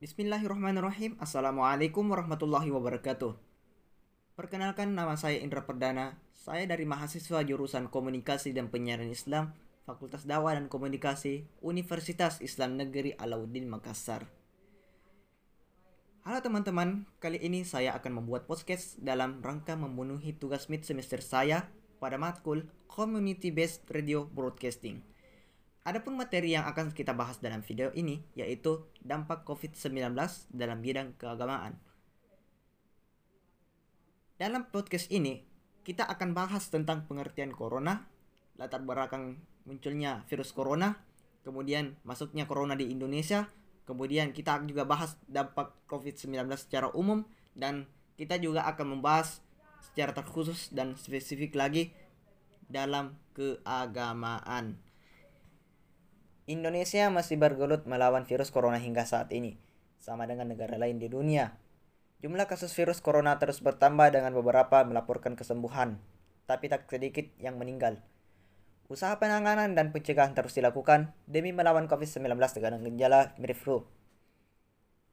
Bismillahirrahmanirrahim. Assalamualaikum warahmatullahi wabarakatuh. Perkenalkan nama saya Indra Perdana. Saya dari mahasiswa jurusan Komunikasi dan Penyiaran Islam, Fakultas Dakwah dan Komunikasi, Universitas Islam Negeri Alauddin Makassar. Halo teman-teman, kali ini saya akan membuat podcast dalam rangka memenuhi tugas mid semester saya pada matkul Community Based Radio Broadcasting. Adapun materi yang akan kita bahas dalam video ini yaitu dampak COVID-19 dalam bidang keagamaan. Dalam podcast ini, kita akan bahas tentang pengertian corona, latar belakang munculnya virus corona, kemudian masuknya corona di Indonesia, kemudian kita juga bahas dampak COVID-19 secara umum dan kita juga akan membahas secara terkhusus dan spesifik lagi dalam keagamaan. Indonesia masih bergelut melawan virus corona hingga saat ini, sama dengan negara lain di dunia. Jumlah kasus virus corona terus bertambah dengan beberapa melaporkan kesembuhan, tapi tak sedikit yang meninggal. Usaha penanganan dan pencegahan terus dilakukan demi melawan COVID-19 dengan gejala mirip flu.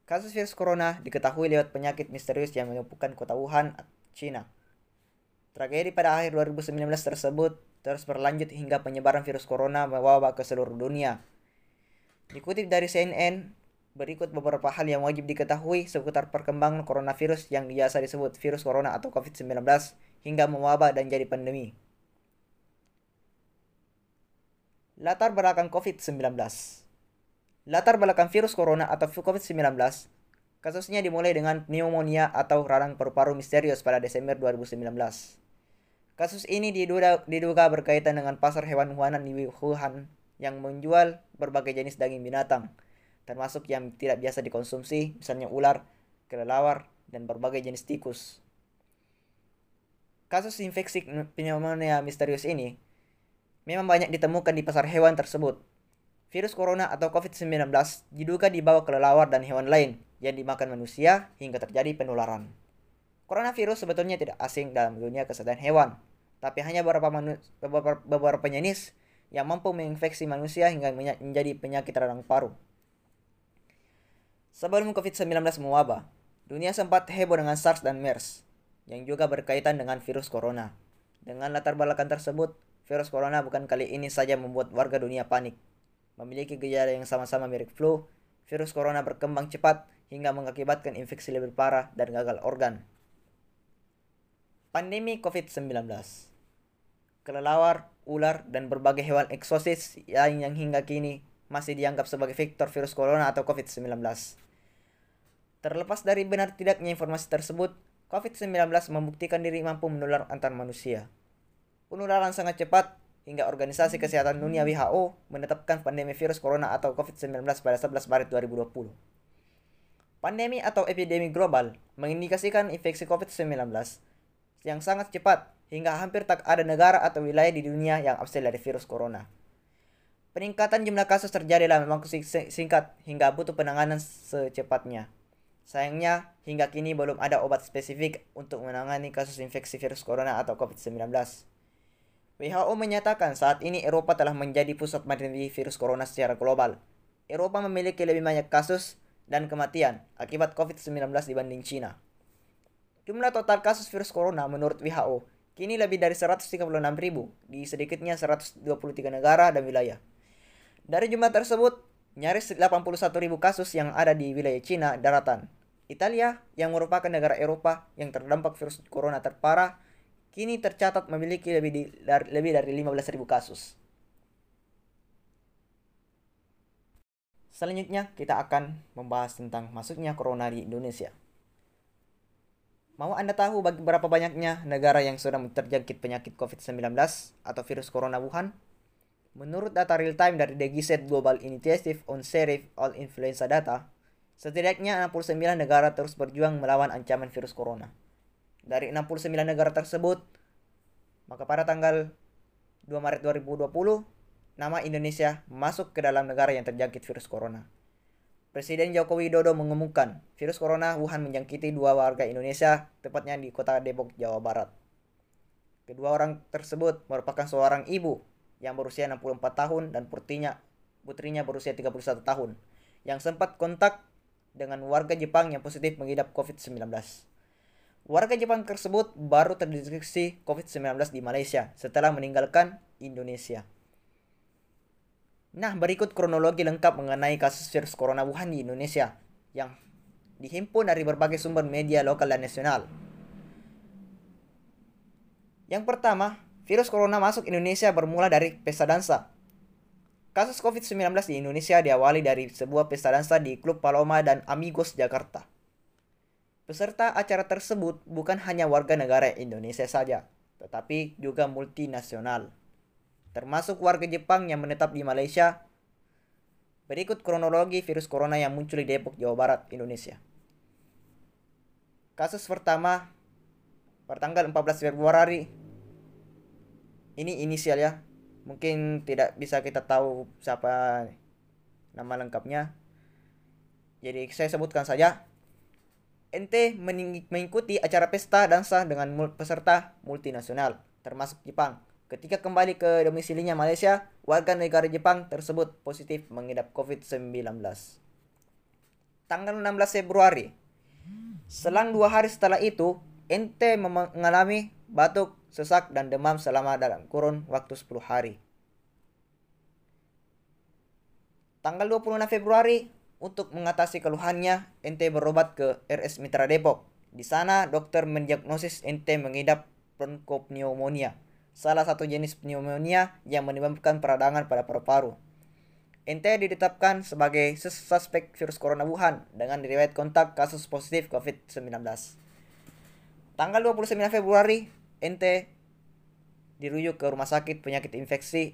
Kasus virus corona diketahui lewat penyakit misterius yang melumpuhkan kota Wuhan, China. Tragedi pada akhir 2019 tersebut terus berlanjut hingga penyebaran virus corona mewabah ke seluruh dunia. Dikutip dari CNN, berikut beberapa hal yang wajib diketahui seputar perkembangan coronavirus yang biasa disebut virus corona atau COVID-19 hingga mewabah dan jadi pandemi. Latar belakang COVID-19 Latar belakang virus corona atau COVID-19 Kasusnya dimulai dengan pneumonia atau radang paru-paru misterius pada Desember 2019. Kasus ini diduga, diduga berkaitan dengan pasar hewan Wuhanan di Wuhan yang menjual berbagai jenis daging binatang, termasuk yang tidak biasa dikonsumsi, misalnya ular, kelelawar, dan berbagai jenis tikus. Kasus infeksi pneumonia misterius ini memang banyak ditemukan di pasar hewan tersebut. Virus corona atau COVID-19 diduga dibawa kelelawar dan hewan lain yang dimakan manusia hingga terjadi penularan. Coronavirus sebetulnya tidak asing dalam dunia kesehatan hewan, tapi hanya beberapa, beberapa, beberapa jenis yang mampu menginfeksi manusia hingga menjadi penyakit radang paru. Sebelum COVID-19 mewabah, dunia sempat heboh dengan SARS dan MERS, yang juga berkaitan dengan virus corona. Dengan latar belakang tersebut, virus corona bukan kali ini saja membuat warga dunia panik. Memiliki gejala yang sama-sama mirip flu, virus corona berkembang cepat hingga mengakibatkan infeksi lebih parah dan gagal organ. Pandemi COVID-19 Kelelawar, ular, dan berbagai hewan eksosis lain yang hingga kini masih dianggap sebagai vektor virus corona atau COVID-19. Terlepas dari benar tidaknya informasi tersebut, COVID-19 membuktikan diri mampu menular antar manusia. Penularan sangat cepat hingga Organisasi Kesehatan Dunia WHO menetapkan pandemi virus corona atau COVID-19 pada 11 Maret 2020. Pandemi atau epidemi global mengindikasikan infeksi COVID-19 yang sangat cepat hingga hampir tak ada negara atau wilayah di dunia yang absen dari virus corona. Peningkatan jumlah kasus terjadi dalam waktu singkat hingga butuh penanganan secepatnya. Sayangnya, hingga kini belum ada obat spesifik untuk menangani kasus infeksi virus corona atau COVID-19. WHO menyatakan saat ini Eropa telah menjadi pusat pandemi virus corona secara global. Eropa memiliki lebih banyak kasus dan kematian akibat COVID-19 dibanding China. Jumlah total kasus virus corona menurut WHO kini lebih dari 136 ribu di sedikitnya 123 negara dan wilayah. Dari jumlah tersebut, nyaris 81 ribu kasus yang ada di wilayah Cina daratan. Italia, yang merupakan negara Eropa yang terdampak virus corona terparah, kini tercatat memiliki lebih, di, dari, lebih dari 15 ribu kasus. Selanjutnya, kita akan membahas tentang masuknya corona di Indonesia. Mau Anda tahu bagi berapa banyaknya negara yang sudah terjangkit penyakit COVID-19 atau virus corona Wuhan? Menurut data real-time dari DGZ Global Initiative on Serif All Influenza Data, setidaknya 69 negara terus berjuang melawan ancaman virus corona. Dari 69 negara tersebut, maka pada tanggal 2 Maret 2020, nama Indonesia masuk ke dalam negara yang terjangkit virus corona. Presiden Joko Widodo mengumumkan virus corona Wuhan menjangkiti dua warga Indonesia, tepatnya di kota Depok, Jawa Barat. Kedua orang tersebut merupakan seorang ibu yang berusia 64 tahun dan putrinya, putrinya berusia 31 tahun, yang sempat kontak dengan warga Jepang yang positif mengidap COVID-19. Warga Jepang tersebut baru terdeteksi COVID-19 di Malaysia setelah meninggalkan Indonesia. Nah, berikut kronologi lengkap mengenai kasus virus corona Wuhan di Indonesia yang dihimpun dari berbagai sumber media lokal dan nasional. Yang pertama, virus corona masuk Indonesia bermula dari pesta dansa. Kasus COVID-19 di Indonesia diawali dari sebuah pesta dansa di Klub Paloma dan Amigos Jakarta. Peserta acara tersebut bukan hanya warga negara Indonesia saja, tetapi juga multinasional, termasuk warga Jepang yang menetap di Malaysia. Berikut kronologi virus corona yang muncul di Depok, Jawa Barat, Indonesia. Kasus pertama pertanggal 14 Februari. Ini inisial ya. Mungkin tidak bisa kita tahu siapa nama lengkapnya. Jadi saya sebutkan saja ente mengikuti acara pesta dansa dengan peserta multinasional, termasuk Jepang. Ketika kembali ke domisilinya Malaysia, warga negara Jepang tersebut positif mengidap COVID-19. Tanggal 16 Februari, selang dua hari setelah itu, ente mengalami batuk, sesak, dan demam selama dalam kurun waktu 10 hari. Tanggal 26 Februari, untuk mengatasi keluhannya, ente berobat ke RS Mitra Depok. Di sana, dokter mendiagnosis ente mengidap bronkopneumonia, salah satu jenis pneumonia yang menyebabkan peradangan pada paru-paru. Ente ditetapkan sebagai suspek virus corona Wuhan dengan riwayat kontak kasus positif COVID-19. Tanggal 29 Februari, ente dirujuk ke rumah sakit penyakit infeksi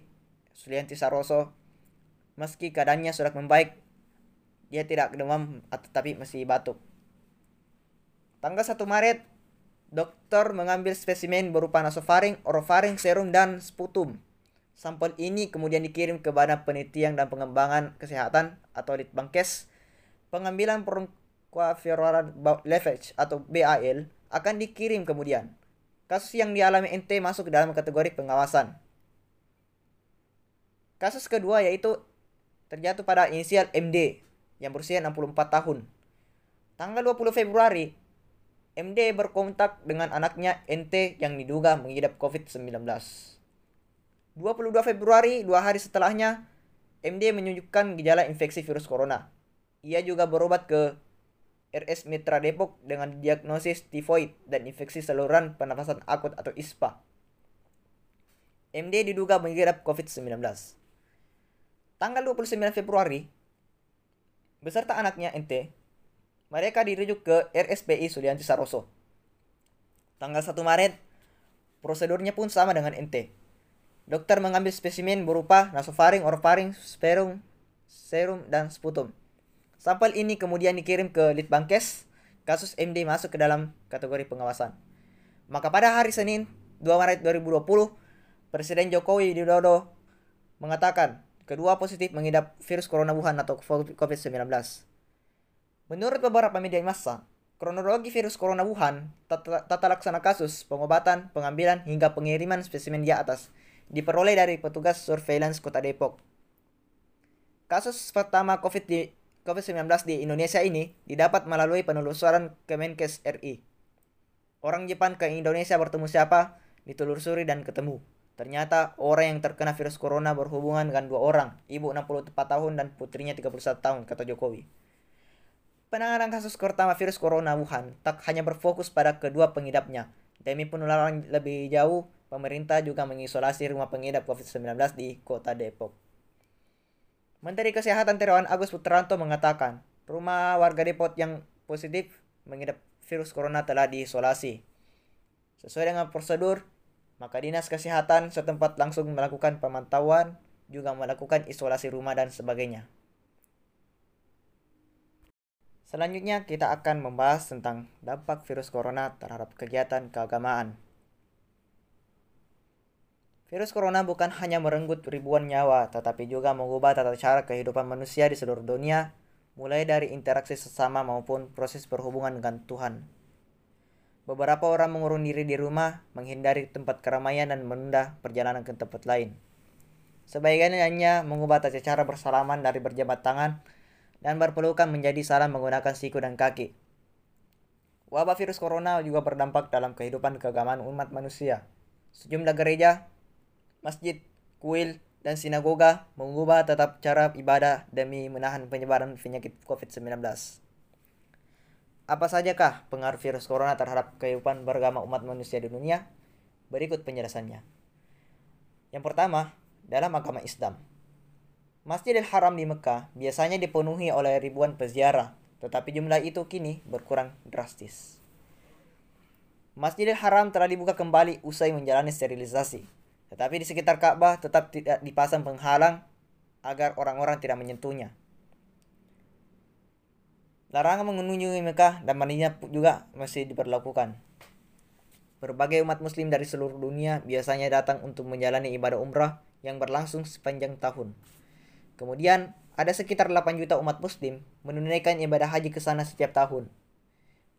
Sulianti Saroso. Meski keadaannya sudah membaik, dia tidak demam tetapi masih batuk. Tanggal 1 Maret, dokter mengambil spesimen berupa nasofaring, orofaring, serum, dan sputum. Sampel ini kemudian dikirim ke Badan Penelitian dan Pengembangan Kesehatan atau Litbangkes. Pengambilan bronchoalveolar lavage atau BAL akan dikirim kemudian. Kasus yang dialami NT masuk dalam kategori pengawasan. Kasus kedua yaitu terjatuh pada inisial MD yang berusia 64 tahun. Tanggal 20 Februari, MD berkontak dengan anaknya NT yang diduga mengidap COVID-19. 22 Februari, dua hari setelahnya, MD menunjukkan gejala infeksi virus corona. Ia juga berobat ke RS Mitra Depok dengan diagnosis tifoid dan infeksi saluran pernafasan akut atau ISPA. MD diduga mengidap COVID-19. Tanggal 29 Februari, beserta anaknya NT, mereka dirujuk ke RSPI Sulianti Saroso. Tanggal 1 Maret, prosedurnya pun sama dengan NT. Dokter mengambil spesimen berupa nasofaring, orofaring, sperm, serum, dan sputum. Sampel ini kemudian dikirim ke Litbangkes. Kasus MD masuk ke dalam kategori pengawasan. Maka pada hari Senin 2 Maret 2020, Presiden Jokowi Widodo mengatakan Kedua positif mengidap virus corona Wuhan atau COVID-19. Menurut beberapa media massa, kronologi virus corona Wuhan, tata, tata laksana kasus, pengobatan, pengambilan, hingga pengiriman spesimen di atas diperoleh dari petugas surveillance Kota Depok. Kasus pertama COVID di COVID-19 di Indonesia ini didapat melalui penelusuran Kemenkes RI. Orang Jepang ke Indonesia bertemu siapa, ditelusuri dan ketemu. Ternyata orang yang terkena virus corona berhubungan dengan dua orang, ibu 64 tahun dan putrinya 31 tahun, kata Jokowi. Penanganan kasus pertama virus corona Wuhan tak hanya berfokus pada kedua pengidapnya. Demi penularan lebih jauh, pemerintah juga mengisolasi rumah pengidap COVID-19 di kota Depok. Menteri Kesehatan Terawan Agus Putranto mengatakan, rumah warga Depok yang positif mengidap virus corona telah diisolasi. Sesuai dengan prosedur, maka Dinas Kesehatan setempat langsung melakukan pemantauan, juga melakukan isolasi rumah dan sebagainya. Selanjutnya kita akan membahas tentang dampak virus corona terhadap kegiatan keagamaan. Virus corona bukan hanya merenggut ribuan nyawa, tetapi juga mengubah tata cara kehidupan manusia di seluruh dunia, mulai dari interaksi sesama maupun proses berhubungan dengan Tuhan. Beberapa orang mengurung diri di rumah, menghindari tempat keramaian dan menunda perjalanan ke tempat lain. Sebagian lainnya mengubah tata cara bersalaman dari berjabat tangan dan berpelukan menjadi salah menggunakan siku dan kaki. Wabah virus corona juga berdampak dalam kehidupan keagamaan umat manusia. Sejumlah gereja, masjid, kuil, dan sinagoga mengubah tetap cara ibadah demi menahan penyebaran penyakit COVID-19. Apa sajakah pengaruh virus corona terhadap kehidupan beragama umat manusia di dunia? Berikut penjelasannya. Yang pertama, dalam agama Islam. Masjidil Haram di Mekah biasanya dipenuhi oleh ribuan peziarah tetapi jumlah itu kini berkurang drastis. Masjidil Haram telah dibuka kembali usai menjalani sterilisasi, tetapi di sekitar Ka'bah tetap tidak dipasang penghalang agar orang-orang tidak menyentuhnya. Larangan mengunjungi Mekah dan Madinah juga masih diberlakukan. Berbagai umat muslim dari seluruh dunia biasanya datang untuk menjalani ibadah umrah yang berlangsung sepanjang tahun. Kemudian ada sekitar 8 juta umat muslim menunaikan ibadah haji ke sana setiap tahun.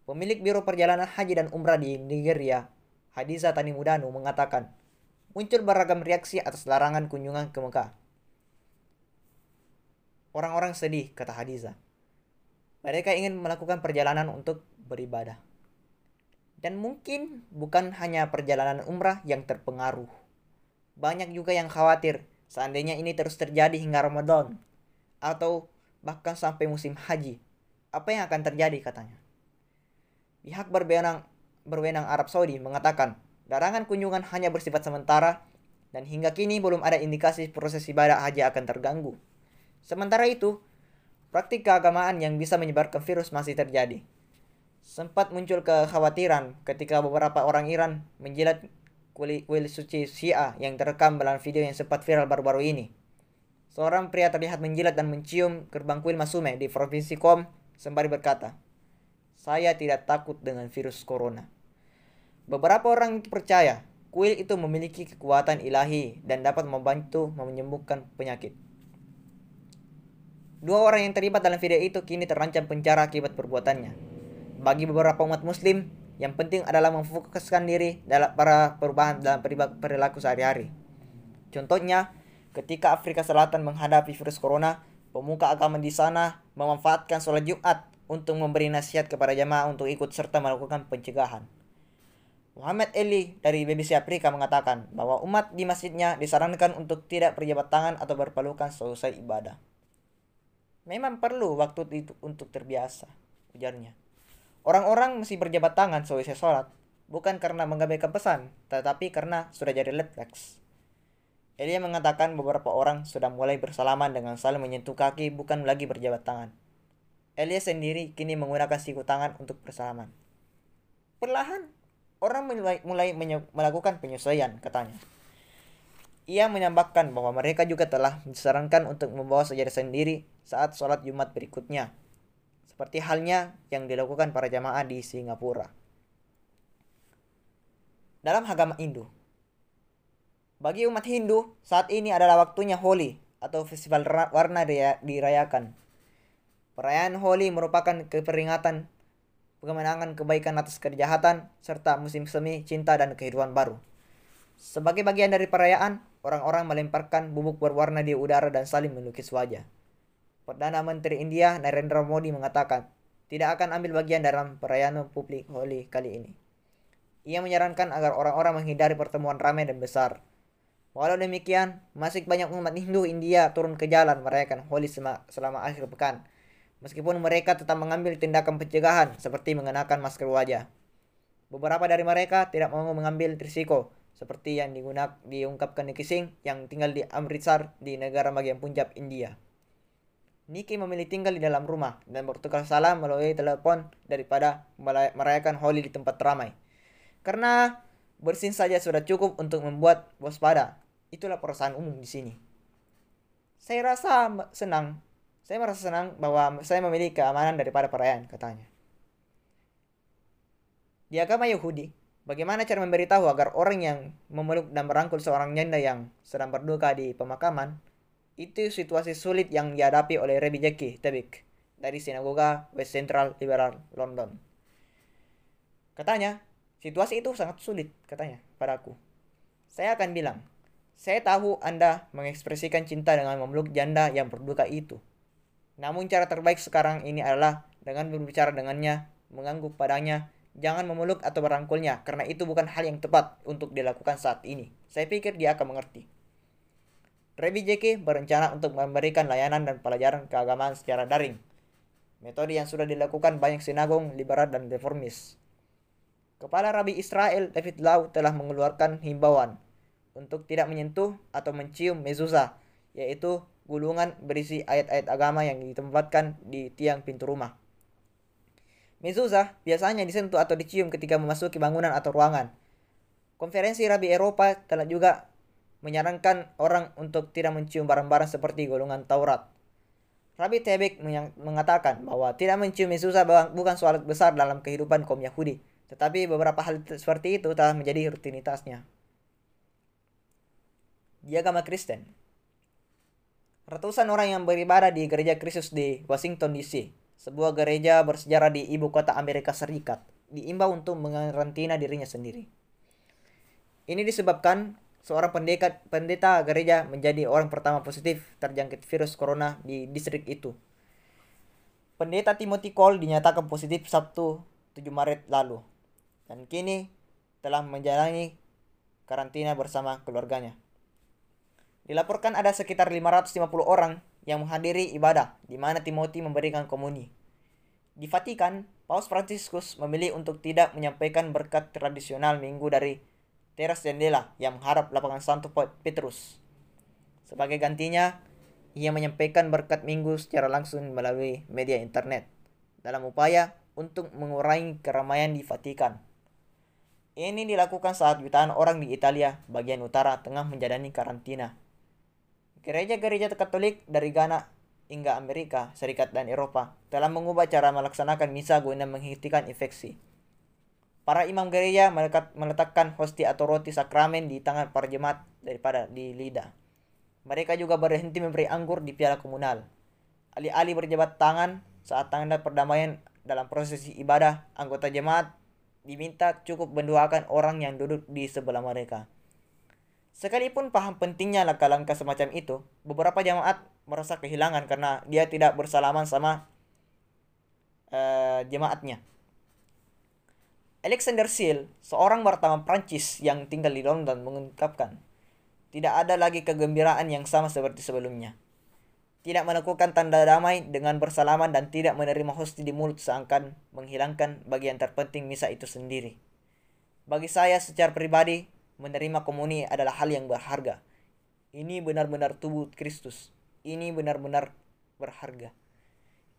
Pemilik Biro Perjalanan Haji dan Umrah di Nigeria, Hadiza Tanimudanu mengatakan, muncul beragam reaksi atas larangan kunjungan ke Mekah. Orang-orang sedih, kata Hadiza. Mereka ingin melakukan perjalanan untuk beribadah. Dan mungkin bukan hanya perjalanan umrah yang terpengaruh. Banyak juga yang khawatir seandainya ini terus terjadi hingga Ramadan atau bahkan sampai musim haji. Apa yang akan terjadi katanya? Pihak berwenang, berwenang Arab Saudi mengatakan larangan kunjungan hanya bersifat sementara dan hingga kini belum ada indikasi proses ibadah haji akan terganggu. Sementara itu, praktik keagamaan yang bisa menyebarkan virus masih terjadi. Sempat muncul kekhawatiran ketika beberapa orang Iran menjilat kuil suci Syiah yang terekam dalam video yang sempat viral baru-baru ini. Seorang pria terlihat menjilat dan mencium gerbang kuil Masume di Provinsi Kom sembari berkata, Saya tidak takut dengan virus corona. Beberapa orang percaya kuil itu memiliki kekuatan ilahi dan dapat membantu menyembuhkan penyakit. Dua orang yang terlibat dalam video itu kini terancam penjara akibat perbuatannya. Bagi beberapa umat muslim, yang penting adalah memfokuskan diri dalam para perubahan dalam perilaku sehari-hari. Contohnya, Ketika Afrika Selatan menghadapi virus corona, pemuka agama di sana memanfaatkan sholat Jumat untuk memberi nasihat kepada jamaah untuk ikut serta melakukan pencegahan. Muhammad Eli dari BBC Afrika mengatakan bahwa umat di masjidnya disarankan untuk tidak berjabat tangan atau berpelukan selesai ibadah. Memang perlu waktu itu untuk terbiasa, ujarnya. Orang-orang mesti berjabat tangan selesai sholat, bukan karena mengabaikan pesan, tetapi karena sudah jadi refleks. Elia mengatakan beberapa orang sudah mulai bersalaman dengan saling menyentuh kaki bukan lagi berjabat tangan. Elia sendiri kini menggunakan siku tangan untuk bersalaman. Perlahan, orang mulai, mulai melakukan penyesuaian, katanya. Ia menambahkan bahwa mereka juga telah disarankan untuk membawa sejarah sendiri saat sholat Jumat berikutnya. Seperti halnya yang dilakukan para jamaah di Singapura. Dalam agama Hindu, bagi umat Hindu, saat ini adalah waktunya Holi atau festival warna dirayakan. Perayaan Holi merupakan keperingatan kemenangan kebaikan atas kejahatan serta musim semi, cinta dan kehidupan baru. Sebagai bagian dari perayaan, orang-orang melemparkan bubuk berwarna di udara dan saling melukis wajah. Perdana Menteri India Narendra Modi mengatakan tidak akan ambil bagian dalam perayaan publik Holi kali ini. Ia menyarankan agar orang-orang menghindari pertemuan ramai dan besar Walau demikian, masih banyak umat Hindu India turun ke jalan merayakan Holi selama akhir pekan. Meskipun mereka tetap mengambil tindakan pencegahan seperti mengenakan masker wajah. Beberapa dari mereka tidak mau mengambil risiko seperti yang digunak, diungkapkan Niki Singh yang tinggal di Amritsar di negara bagian Punjab, India. Niki memilih tinggal di dalam rumah dan bertukar salam melalui telepon daripada merayakan Holi di tempat ramai. Karena bersin saja sudah cukup untuk membuat waspada Itulah perasaan umum di sini. Saya rasa senang. Saya merasa senang bahwa saya memiliki keamanan daripada perayaan, katanya. Di agama Yahudi, bagaimana cara memberitahu agar orang yang memeluk dan merangkul seorang janda yang sedang berduka di pemakaman, itu situasi sulit yang dihadapi oleh Rabbi Jackie Tebik dari sinagoga West Central Liberal London. Katanya, situasi itu sangat sulit, katanya, padaku. Saya akan bilang, saya tahu Anda mengekspresikan cinta dengan memeluk janda yang berduka itu. Namun cara terbaik sekarang ini adalah dengan berbicara dengannya, mengangguk padanya, jangan memeluk atau merangkulnya karena itu bukan hal yang tepat untuk dilakukan saat ini. Saya pikir dia akan mengerti. Revi JK berencana untuk memberikan layanan dan pelajaran keagamaan secara daring. Metode yang sudah dilakukan banyak sinagong, liberal, dan reformis. Kepala Rabi Israel David Lau telah mengeluarkan himbauan untuk tidak menyentuh atau mencium mezuzah, yaitu gulungan berisi ayat-ayat agama yang ditempatkan di tiang pintu rumah. Mezuzah biasanya disentuh atau dicium ketika memasuki bangunan atau ruangan. Konferensi Rabi Eropa telah juga menyarankan orang untuk tidak mencium barang-barang seperti golongan Taurat. Rabi Tebek mengatakan bahwa tidak mencium Yesus bukan soal besar dalam kehidupan kaum Yahudi, tetapi beberapa hal seperti itu telah menjadi rutinitasnya. Di agama Kristen, ratusan orang yang beribadah di gereja Kristus di Washington DC, sebuah gereja bersejarah di ibu kota Amerika Serikat, diimbau untuk mengarantina dirinya sendiri. Ini disebabkan seorang pendeta, pendeta gereja menjadi orang pertama positif terjangkit virus corona di distrik itu. Pendeta Timothy Cole dinyatakan positif Sabtu 7 Maret lalu dan kini telah menjalani karantina bersama keluarganya. Dilaporkan ada sekitar 550 orang yang menghadiri ibadah di mana Timothy memberikan komuni. Di Vatikan, Paus Franciscus memilih untuk tidak menyampaikan berkat tradisional minggu dari teras jendela yang mengharap lapangan Santo Petrus. Sebagai gantinya, ia menyampaikan berkat minggu secara langsung melalui media internet dalam upaya untuk mengurangi keramaian di Vatikan. Ini dilakukan saat jutaan orang di Italia bagian utara tengah menjalani karantina. Gereja-gereja Katolik dari Ghana hingga Amerika Serikat dan Eropa telah mengubah cara melaksanakan misa guna menghentikan infeksi. Para imam gereja meletakkan hosti atau roti sakramen di tangan para jemaat daripada di lidah. Mereka juga berhenti memberi anggur di piala komunal. Alih-alih berjabat tangan saat tanda perdamaian dalam prosesi ibadah, anggota jemaat diminta cukup mendoakan orang yang duduk di sebelah mereka. Sekalipun paham pentingnya langkah-langkah semacam itu, beberapa jemaat merasa kehilangan karena dia tidak bersalaman sama uh, jemaatnya. Alexander Seal, seorang wartawan Prancis yang tinggal di London mengungkapkan, tidak ada lagi kegembiraan yang sama seperti sebelumnya. Tidak melakukan tanda damai dengan bersalaman dan tidak menerima hosti di mulut seakan menghilangkan bagian terpenting misa itu sendiri. Bagi saya secara pribadi, menerima komuni adalah hal yang berharga. Ini benar-benar tubuh Kristus. Ini benar-benar berharga.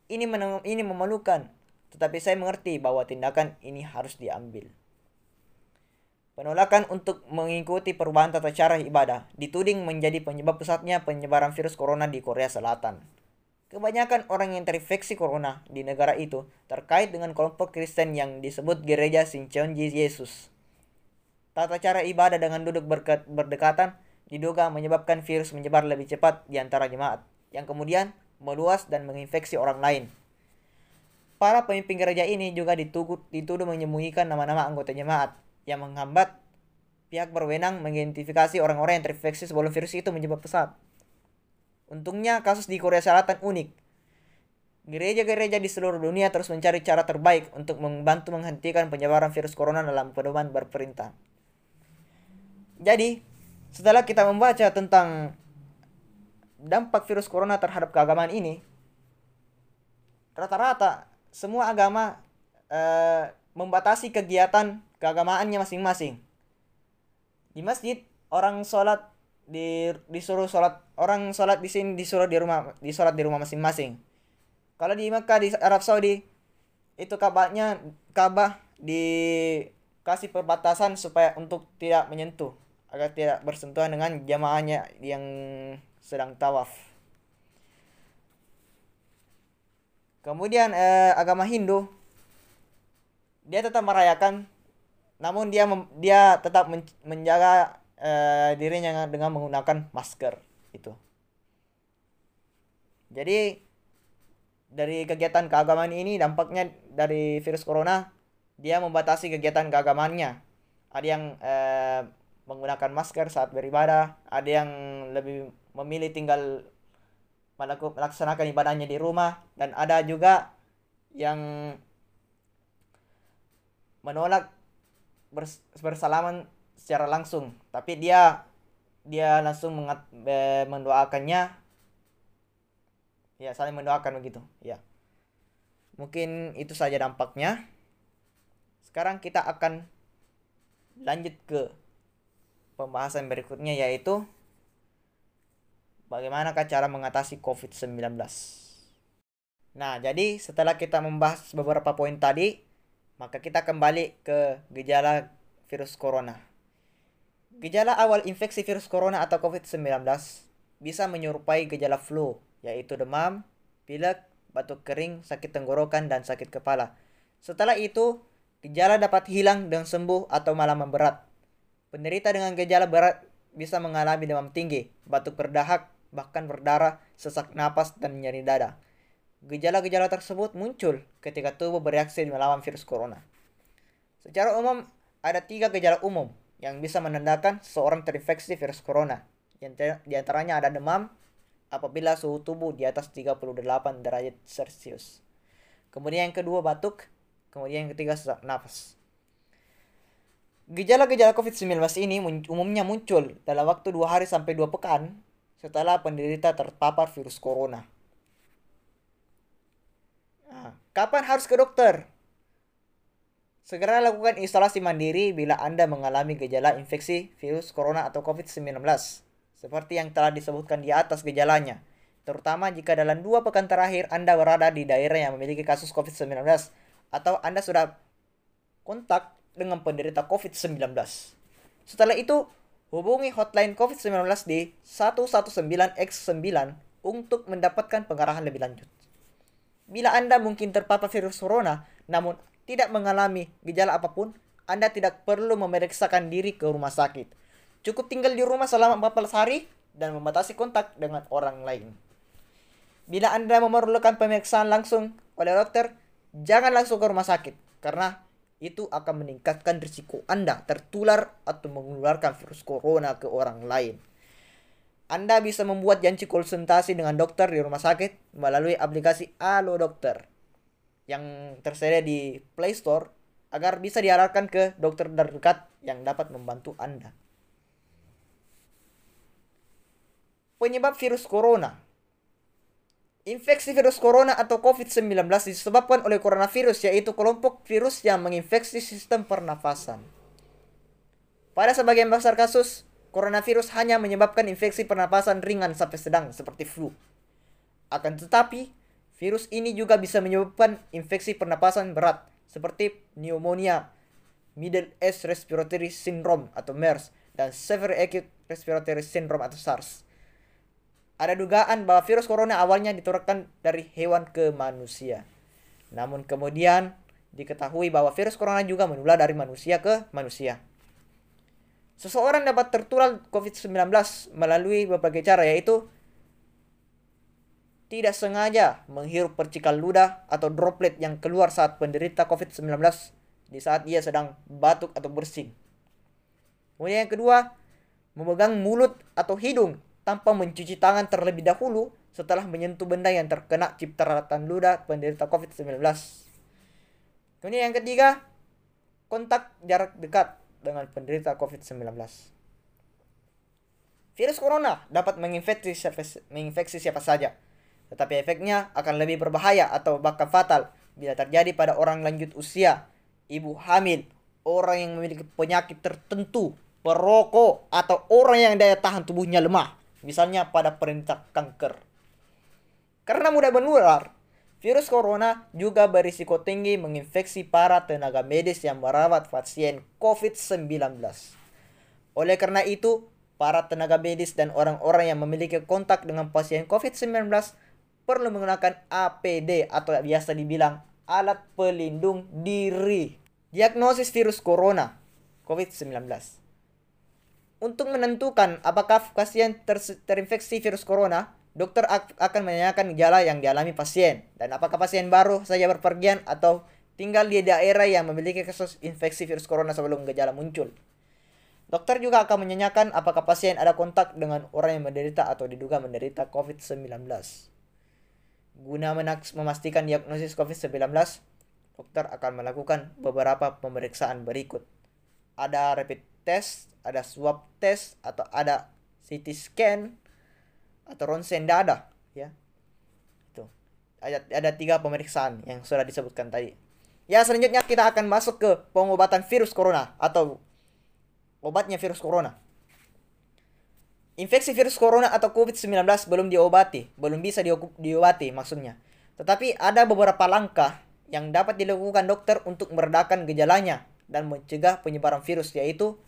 Ini, ini memalukan tetapi saya mengerti bahwa tindakan ini harus diambil. Penolakan untuk mengikuti perubahan tata cara ibadah dituding menjadi penyebab pusatnya penyebaran virus corona di Korea Selatan. Kebanyakan orang yang terinfeksi corona di negara itu terkait dengan kelompok Kristen yang disebut Gereja Sincheonji Yesus. Tata cara ibadah dengan duduk berdekatan diduga menyebabkan virus menyebar lebih cepat di antara jemaat, yang kemudian meluas dan menginfeksi orang lain. Para pemimpin gereja ini juga dituduh, dituduh menyembunyikan nama-nama anggota jemaat yang menghambat pihak berwenang mengidentifikasi orang-orang yang terinfeksi sebelum virus itu menyebar pesat. Untungnya kasus di Korea Selatan unik. Gereja-gereja di seluruh dunia terus mencari cara terbaik untuk membantu menghentikan penyebaran virus corona dalam pedoman berperintah. Jadi, setelah kita membaca tentang dampak virus corona terhadap keagamaan ini, rata-rata semua agama uh, membatasi kegiatan keagamaannya masing-masing. Di masjid orang sholat di disuruh sholat orang sholat di sini disuruh di rumah di sholat di rumah masing-masing. Kalau di Mekah di Arab Saudi itu kabahnya kabah dikasih perbatasan supaya untuk tidak menyentuh agar tidak bersentuhan dengan jamaahnya yang sedang tawaf. Kemudian eh, agama Hindu dia tetap merayakan namun dia dia tetap men, menjaga eh, dirinya dengan menggunakan masker itu. Jadi dari kegiatan keagamaan ini dampaknya dari virus corona dia membatasi kegiatan keagamaannya. Ada yang eh, menggunakan masker saat beribadah, ada yang lebih memilih tinggal melaksanakan ibadahnya di rumah. Dan ada juga yang menolak bers bersalaman secara langsung. Tapi dia dia langsung mengat, mendoakannya. Ya saling mendoakan begitu. Ya. Mungkin itu saja dampaknya. Sekarang kita akan lanjut ke pembahasan berikutnya yaitu bagaimana cara mengatasi COVID-19. Nah, jadi setelah kita membahas beberapa poin tadi, maka kita kembali ke gejala virus corona. Gejala awal infeksi virus corona atau COVID-19 bisa menyerupai gejala flu, yaitu demam, pilek, batuk kering, sakit tenggorokan, dan sakit kepala. Setelah itu, gejala dapat hilang dan sembuh atau malah memberat. Penderita dengan gejala berat bisa mengalami demam tinggi, batuk berdahak, bahkan berdarah, sesak napas, dan nyeri dada. Gejala-gejala tersebut muncul ketika tubuh bereaksi melawan virus corona. Secara umum, ada tiga gejala umum yang bisa menandakan seorang terinfeksi virus corona. Di antaranya ada demam apabila suhu tubuh di atas 38 derajat Celcius. Kemudian yang kedua batuk, kemudian yang ketiga sesak nafas. Gejala-gejala COVID-19 ini umumnya muncul dalam waktu dua hari sampai dua pekan setelah penderita terpapar virus corona. Nah, kapan harus ke dokter? Segera lakukan isolasi mandiri bila Anda mengalami gejala infeksi virus corona atau COVID-19, seperti yang telah disebutkan di atas gejalanya, terutama jika dalam dua pekan terakhir Anda berada di daerah yang memiliki kasus COVID-19 atau Anda sudah kontak dengan penderita COVID-19. Setelah itu, Hubungi hotline COVID-19 di 119X9 untuk mendapatkan pengarahan lebih lanjut. Bila Anda mungkin terpapar virus corona namun tidak mengalami gejala apa pun, Anda tidak perlu memeriksakan diri ke rumah sakit. Cukup tinggal di rumah selama 14 hari dan membatasi kontak dengan orang lain. Bila Anda memerlukan pemeriksaan langsung oleh dokter, jangan langsung ke rumah sakit karena itu akan meningkatkan risiko Anda tertular atau mengeluarkan virus corona ke orang lain. Anda bisa membuat janji konsultasi dengan dokter di rumah sakit melalui aplikasi Alo Dokter yang tersedia di Play Store agar bisa diarahkan ke dokter terdekat yang dapat membantu Anda. Penyebab virus corona Infeksi virus corona atau COVID-19 disebabkan oleh coronavirus yaitu kelompok virus yang menginfeksi sistem pernafasan. Pada sebagian besar kasus, coronavirus hanya menyebabkan infeksi pernafasan ringan sampai sedang seperti flu. Akan tetapi, virus ini juga bisa menyebabkan infeksi pernapasan berat seperti pneumonia, Middle East Respiratory Syndrome atau MERS, dan Severe Acute Respiratory Syndrome atau SARS. Ada dugaan bahwa virus corona awalnya diturunkan dari hewan ke manusia. Namun kemudian diketahui bahwa virus corona juga menular dari manusia ke manusia. Seseorang dapat tertular COVID-19 melalui berbagai cara yaitu tidak sengaja menghirup percikan ludah atau droplet yang keluar saat penderita COVID-19 di saat ia sedang batuk atau bersin. Kemudian yang kedua, memegang mulut atau hidung tanpa mencuci tangan terlebih dahulu setelah menyentuh benda yang terkena cipratan ludah penderita COVID-19. Kemudian yang ketiga, kontak jarak dekat dengan penderita COVID-19. Virus corona dapat menginfeksi siapa, menginfeksi siapa saja, tetapi efeknya akan lebih berbahaya atau bahkan fatal bila terjadi pada orang lanjut usia, ibu hamil, orang yang memiliki penyakit tertentu, perokok, atau orang yang daya tahan tubuhnya lemah misalnya pada perintah kanker. Karena mudah menular, virus corona juga berisiko tinggi menginfeksi para tenaga medis yang merawat pasien COVID-19. Oleh karena itu, para tenaga medis dan orang-orang yang memiliki kontak dengan pasien COVID-19 perlu menggunakan APD atau biasa dibilang alat pelindung diri. Diagnosis virus corona COVID-19 untuk menentukan apakah pasien ter terinfeksi virus corona, dokter akan menanyakan gejala yang dialami pasien dan apakah pasien baru saja berpergian atau tinggal di daerah yang memiliki kasus infeksi virus corona sebelum gejala muncul. Dokter juga akan menanyakan apakah pasien ada kontak dengan orang yang menderita atau diduga menderita COVID-19. Guna memastikan diagnosis COVID-19, dokter akan melakukan beberapa pemeriksaan berikut. Ada rapid test, ada swab test, atau ada CT scan, atau ronsen dada, ya. Itu. Ada, ada tiga pemeriksaan yang sudah disebutkan tadi. Ya, selanjutnya kita akan masuk ke pengobatan virus corona atau obatnya virus corona. Infeksi virus corona atau COVID-19 belum diobati, belum bisa diobati maksudnya. Tetapi ada beberapa langkah yang dapat dilakukan dokter untuk meredakan gejalanya dan mencegah penyebaran virus yaitu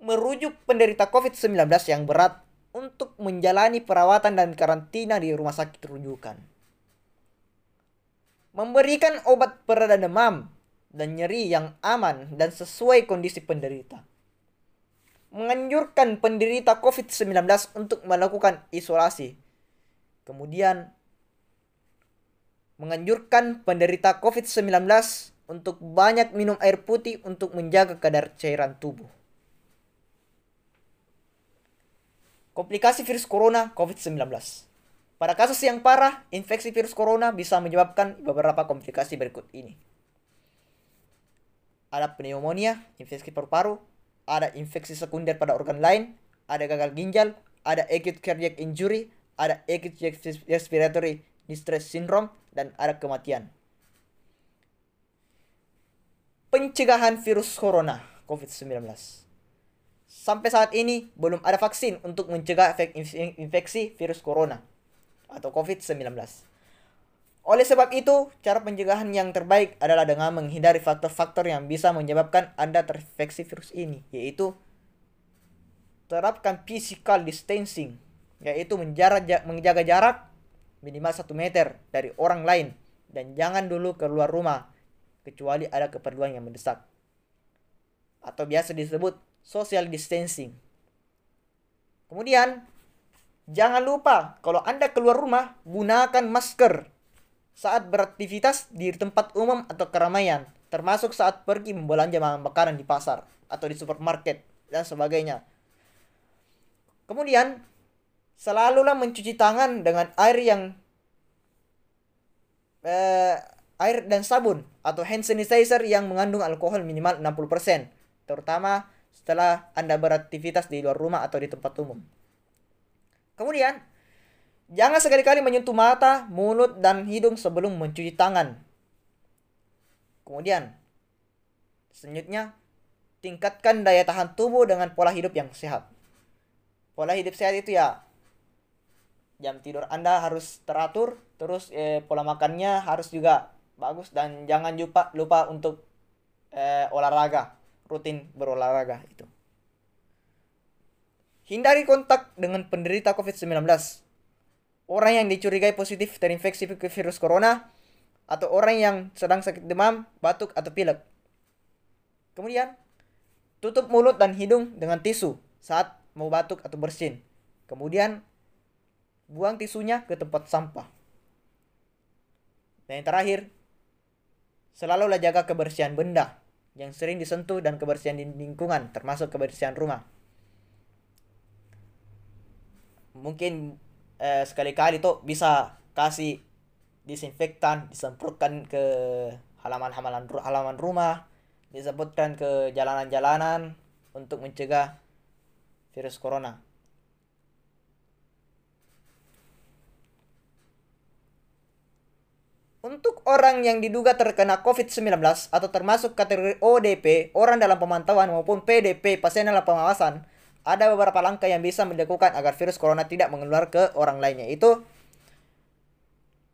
merujuk penderita COVID-19 yang berat untuk menjalani perawatan dan karantina di rumah sakit rujukan. Memberikan obat pereda demam dan nyeri yang aman dan sesuai kondisi penderita. Menganjurkan penderita COVID-19 untuk melakukan isolasi. Kemudian menganjurkan penderita COVID-19 untuk banyak minum air putih untuk menjaga kadar cairan tubuh. Komplikasi virus corona COVID-19. Pada kasus yang parah, infeksi virus corona bisa menyebabkan beberapa komplikasi berikut ini ada pneumonia, infeksi paru-paru, ada infeksi sekunder pada organ lain, ada gagal ginjal, ada acute cardiac injury, ada acute respiratory distress syndrome, dan ada kematian. Pencegahan virus corona COVID-19 Sampai saat ini belum ada vaksin untuk mencegah infeksi virus corona atau COVID-19. Oleh sebab itu, cara pencegahan yang terbaik adalah dengan menghindari faktor-faktor yang bisa menyebabkan Anda terinfeksi virus ini, yaitu terapkan physical distancing, yaitu menjaga jarak minimal 1 meter dari orang lain dan jangan dulu keluar rumah kecuali ada keperluan yang mendesak. Atau biasa disebut social distancing. Kemudian, jangan lupa kalau Anda keluar rumah gunakan masker saat beraktivitas di tempat umum atau keramaian, termasuk saat pergi membelanja makanan di pasar atau di supermarket dan sebagainya. Kemudian, selalulah mencuci tangan dengan air yang eh, air dan sabun atau hand sanitizer yang mengandung alkohol minimal 60%, terutama setelah Anda beraktivitas di luar rumah atau di tempat umum. Kemudian, Jangan sekali-kali menyentuh mata, mulut, dan hidung sebelum mencuci tangan. Kemudian, selanjutnya, tingkatkan daya tahan tubuh dengan pola hidup yang sehat. Pola hidup sehat itu ya, jam tidur Anda harus teratur, terus eh, pola makannya harus juga bagus, dan jangan lupa, lupa untuk eh, olahraga, rutin berolahraga itu. Hindari kontak dengan penderita COVID-19 orang yang dicurigai positif terinfeksi virus corona atau orang yang sedang sakit demam, batuk atau pilek. Kemudian, tutup mulut dan hidung dengan tisu saat mau batuk atau bersin. Kemudian, buang tisunya ke tempat sampah. Dan yang terakhir, selalulah jaga kebersihan benda yang sering disentuh dan kebersihan di lingkungan, termasuk kebersihan rumah. Mungkin eh, sekali-kali tuh bisa kasih disinfektan disemprotkan ke halaman-halaman halaman rumah disebutkan ke jalanan-jalanan untuk mencegah virus corona Untuk orang yang diduga terkena COVID-19 atau termasuk kategori ODP, orang dalam pemantauan maupun PDP, pasien dalam pengawasan, ada beberapa langkah yang bisa dilakukan agar virus corona tidak mengeluar ke orang lainnya. Itu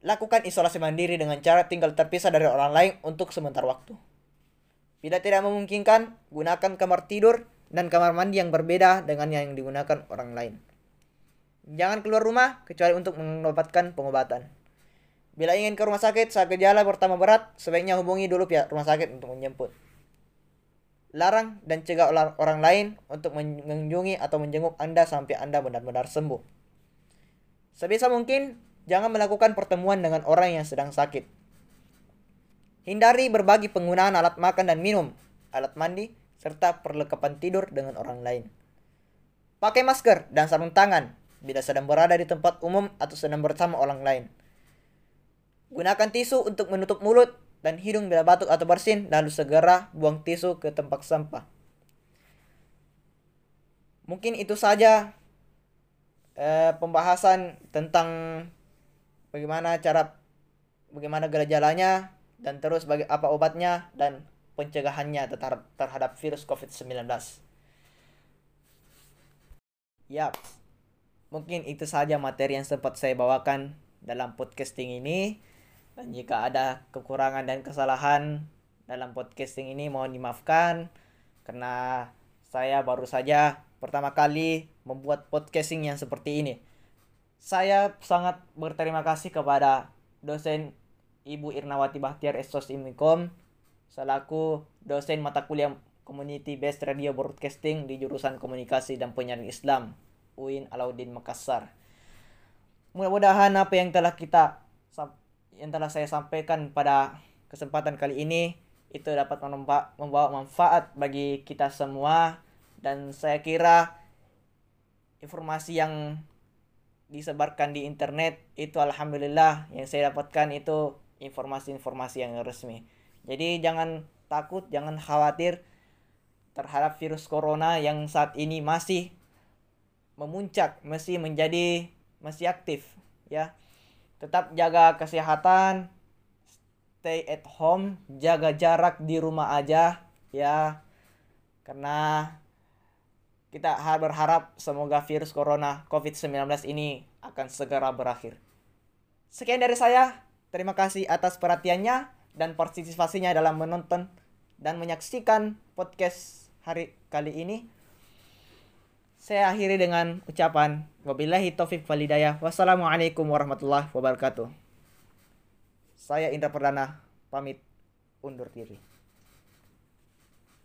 lakukan isolasi mandiri dengan cara tinggal terpisah dari orang lain untuk sementara waktu. Bila tidak memungkinkan, gunakan kamar tidur dan kamar mandi yang berbeda dengan yang digunakan orang lain. Jangan keluar rumah kecuali untuk mendapatkan pengobatan. Bila ingin ke rumah sakit saat gejala pertama berat, sebaiknya hubungi dulu pihak rumah sakit untuk menjemput larang dan cegah orang lain untuk mengunjungi atau menjenguk Anda sampai Anda benar-benar sembuh. Sebisa mungkin, jangan melakukan pertemuan dengan orang yang sedang sakit. Hindari berbagi penggunaan alat makan dan minum, alat mandi, serta perlengkapan tidur dengan orang lain. Pakai masker dan sarung tangan bila sedang berada di tempat umum atau sedang bersama orang lain. Gunakan tisu untuk menutup mulut dan hidung bila batuk atau bersin, lalu segera buang tisu ke tempat sampah. Mungkin itu saja eh, pembahasan tentang bagaimana cara bagaimana gejalanya dan terus bagi apa obatnya dan pencegahannya terhadap virus COVID-19. Yap, mungkin itu saja materi yang sempat saya bawakan dalam podcasting ini. Dan jika ada kekurangan dan kesalahan dalam podcasting ini mohon dimaafkan karena saya baru saja pertama kali membuat podcasting yang seperti ini. Saya sangat berterima kasih kepada dosen Ibu Irnawati Bahtiar Esos Imikom selaku dosen mata kuliah Community Based Radio Broadcasting di jurusan Komunikasi dan Penyiaran Islam UIN Alauddin Makassar. Mudah-mudahan apa yang telah kita yang telah saya sampaikan pada kesempatan kali ini itu dapat membawa manfaat bagi kita semua dan saya kira informasi yang disebarkan di internet itu alhamdulillah yang saya dapatkan itu informasi-informasi yang resmi. Jadi jangan takut, jangan khawatir terhadap virus corona yang saat ini masih memuncak, masih menjadi masih aktif ya. Tetap jaga kesehatan, stay at home, jaga jarak di rumah aja ya. Karena kita berharap semoga virus corona COVID-19 ini akan segera berakhir. Sekian dari saya. Terima kasih atas perhatiannya dan partisipasinya dalam menonton dan menyaksikan podcast hari kali ini. Saya akhiri dengan ucapan wabillahi taufik walidayah. Wassalamualaikum warahmatullahi wabarakatuh. Saya Indra Perdana pamit undur diri.